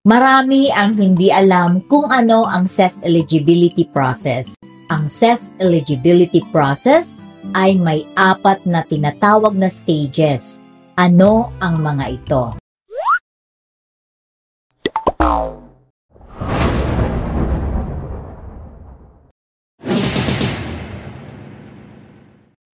Marami ang hindi alam kung ano ang CES eligibility process. Ang CES eligibility process ay may apat na tinatawag na stages. Ano ang mga ito?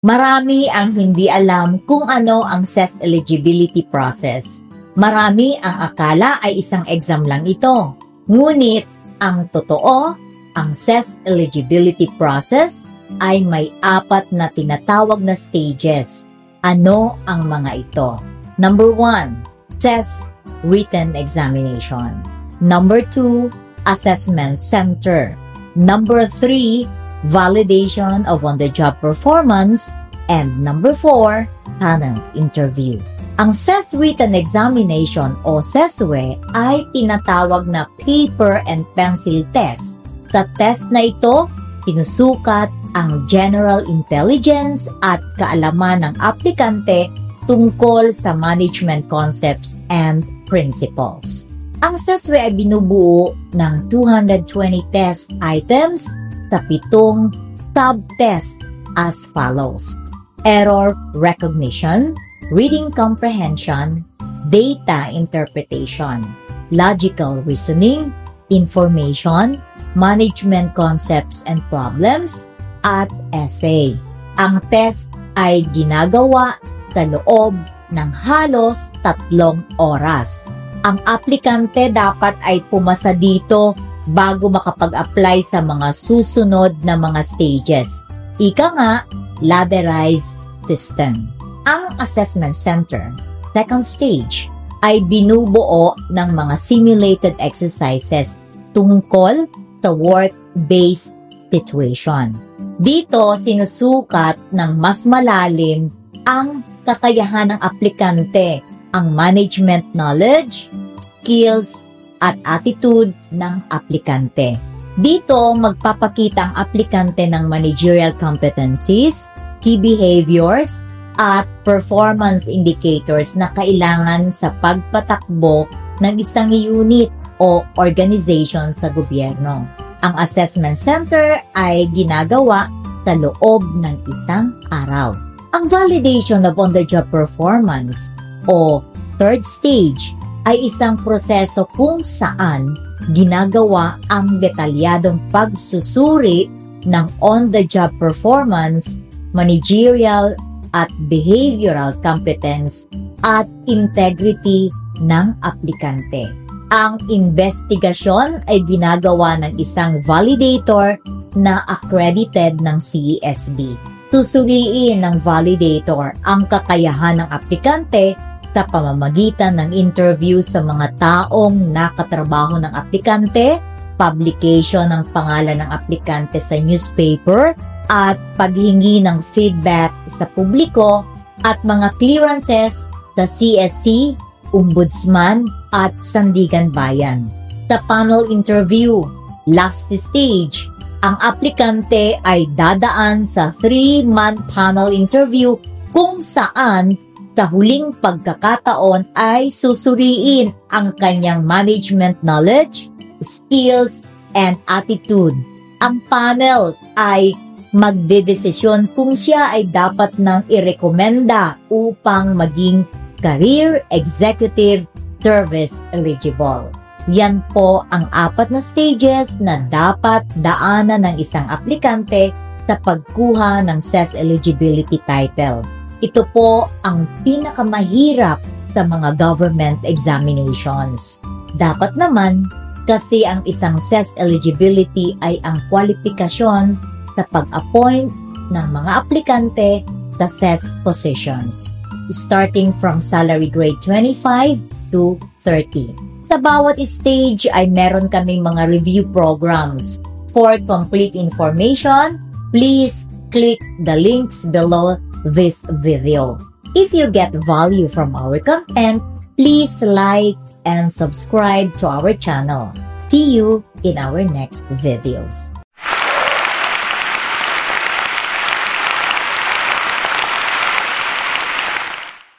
Marami ang hindi alam kung ano ang CES eligibility process. Marami ang akala ay isang exam lang ito. Ngunit, ang totoo, ang CES eligibility process ay may apat na tinatawag na stages. Ano ang mga ito? Number 1, CES written examination. Number 2, assessment center. Number 3, validation of on-the-job performance. And number 4, talent interview. Ang CES written examination o CESWE ay tinatawag na paper and pencil test. Sa test na ito, sinusukat ang general intelligence at kaalaman ng aplikante tungkol sa management concepts and principles. Ang CESWE ay binubuo ng 220 test items sa pitong sub-test as follows. Error recognition, reading comprehension, data interpretation, logical reasoning, information, management concepts and problems, at essay. Ang test ay ginagawa sa loob ng halos tatlong oras. Ang aplikante dapat ay pumasa dito bago makapag-apply sa mga susunod na mga stages. Ika nga, ladderized system. Ang assessment center, second stage, ay binubuo ng mga simulated exercises tungkol sa work-based situation. Dito, sinusukat ng mas malalim ang kakayahan ng aplikante, ang management knowledge, skills, at attitude ng aplikante. Dito, magpapakita ang aplikante ng managerial competencies, key behaviors, at performance indicators na kailangan sa pagpatakbo ng isang unit o organization sa gobyerno. Ang assessment center ay ginagawa sa loob ng isang araw. Ang validation of on-the-job performance o third stage ay isang proseso kung saan ginagawa ang detalyadong pagsusuri ng on-the-job performance, managerial at behavioral competence at integrity ng aplikante. Ang investigasyon ay ginagawa ng isang validator na accredited ng CESB. Susuriin ng validator ang kakayahan ng aplikante sa pamamagitan ng interview sa mga taong nakatrabaho ng aplikante, publication ng pangalan ng aplikante sa newspaper, at paghingi ng feedback sa publiko at mga clearances sa CSC, Ombudsman at Sandigan Bayan. Sa panel interview, last stage, ang aplikante ay dadaan sa 3-month panel interview kung saan sa huling pagkakataon ay susuriin ang kanyang management knowledge, skills, and attitude. Ang panel ay magdedesisyon kung siya ay dapat nang irekomenda upang maging career executive service eligible. Yan po ang apat na stages na dapat daanan ng isang aplikante sa pagkuha ng CES eligibility title. Ito po ang pinakamahirap sa mga government examinations. Dapat naman kasi ang isang CES eligibility ay ang kwalifikasyon sa pag-appoint ng mga aplikante sa CES positions, starting from salary grade 25 to 30. Sa bawat stage ay meron kaming mga review programs. For complete information, please click the links below this video. If you get value from our content, please like and subscribe to our channel. See you in our next videos.